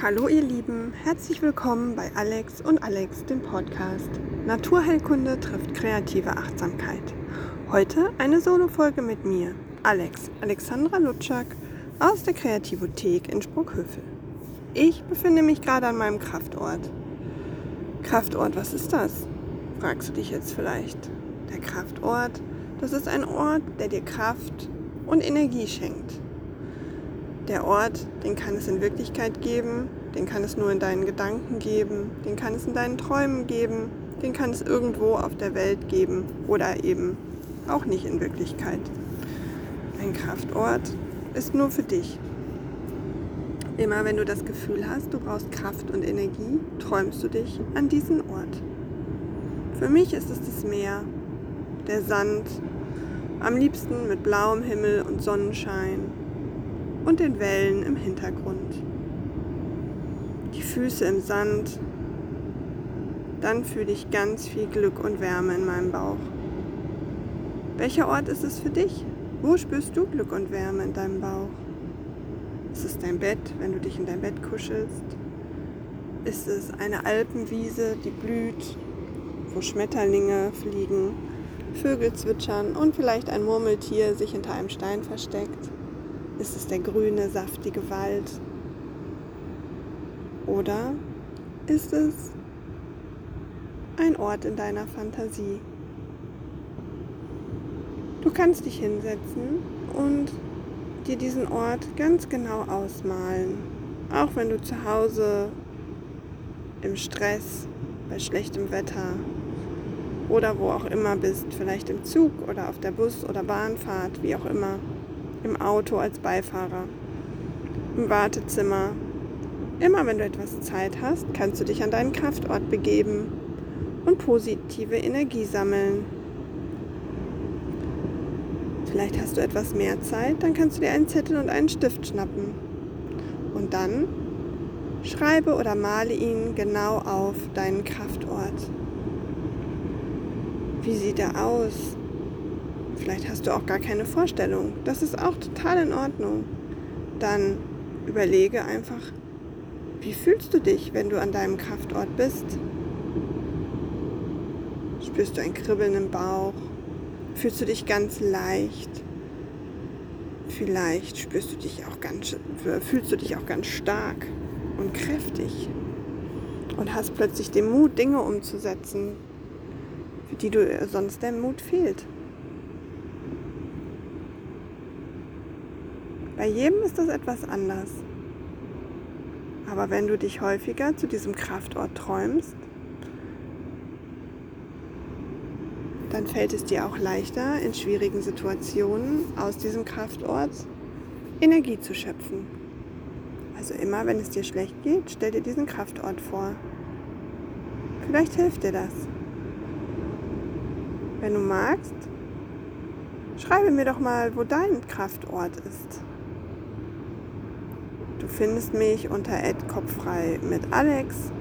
Hallo ihr Lieben, herzlich willkommen bei Alex und Alex, dem Podcast. Naturheilkunde trifft kreative Achtsamkeit. Heute eine Solo-Folge mit mir, Alex, Alexandra Lutschak aus der Kreativothek in Spruckhövel. Ich befinde mich gerade an meinem Kraftort. Kraftort, was ist das? Fragst du dich jetzt vielleicht. Der Kraftort, das ist ein Ort, der dir Kraft und Energie schenkt. Der Ort, den kann es in Wirklichkeit geben, den kann es nur in deinen Gedanken geben, den kann es in deinen Träumen geben, den kann es irgendwo auf der Welt geben oder eben auch nicht in Wirklichkeit. Ein Kraftort ist nur für dich. Immer wenn du das Gefühl hast, du brauchst Kraft und Energie, träumst du dich an diesen Ort. Für mich ist es das Meer, der Sand, am liebsten mit blauem Himmel und Sonnenschein und den Wellen im Hintergrund. Die Füße im Sand. Dann fühle ich ganz viel Glück und Wärme in meinem Bauch. Welcher Ort ist es für dich? Wo spürst du Glück und Wärme in deinem Bauch? Ist es dein Bett, wenn du dich in dein Bett kuschelst? Ist es eine Alpenwiese, die blüht, wo Schmetterlinge fliegen, Vögel zwitschern und vielleicht ein Murmeltier sich hinter einem Stein versteckt? Ist es der grüne, saftige Wald? Oder ist es ein Ort in deiner Fantasie? Du kannst dich hinsetzen und dir diesen Ort ganz genau ausmalen. Auch wenn du zu Hause im Stress, bei schlechtem Wetter oder wo auch immer bist, vielleicht im Zug oder auf der Bus- oder Bahnfahrt, wie auch immer im Auto als Beifahrer, im Wartezimmer. Immer wenn du etwas Zeit hast, kannst du dich an deinen Kraftort begeben und positive Energie sammeln. Vielleicht hast du etwas mehr Zeit, dann kannst du dir einen Zettel und einen Stift schnappen. Und dann schreibe oder male ihn genau auf deinen Kraftort. Wie sieht er aus? Vielleicht hast du auch gar keine Vorstellung. Das ist auch total in Ordnung. Dann überlege einfach, wie fühlst du dich, wenn du an deinem Kraftort bist? Spürst du ein Kribbeln im Bauch? Fühlst du dich ganz leicht? Vielleicht spürst du dich auch ganz, fühlst du dich auch ganz stark und kräftig und hast plötzlich den Mut, Dinge umzusetzen, für die du sonst der Mut fehlt. Bei jedem ist das etwas anders. Aber wenn du dich häufiger zu diesem Kraftort träumst, dann fällt es dir auch leichter, in schwierigen Situationen aus diesem Kraftort Energie zu schöpfen. Also immer, wenn es dir schlecht geht, stell dir diesen Kraftort vor. Vielleicht hilft dir das. Wenn du magst, schreibe mir doch mal, wo dein Kraftort ist. Du findest mich unter kopffrei mit Alex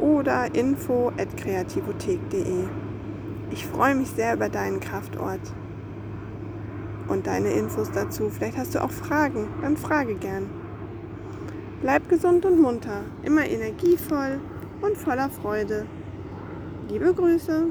oder info at kreativothek.de. Ich freue mich sehr über deinen Kraftort und deine Infos dazu. Vielleicht hast du auch Fragen, dann frage gern. Bleib gesund und munter, immer energievoll und voller Freude. Liebe Grüße.